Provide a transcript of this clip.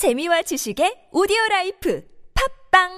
재미와 지식의 오디오 라이프. 팝빵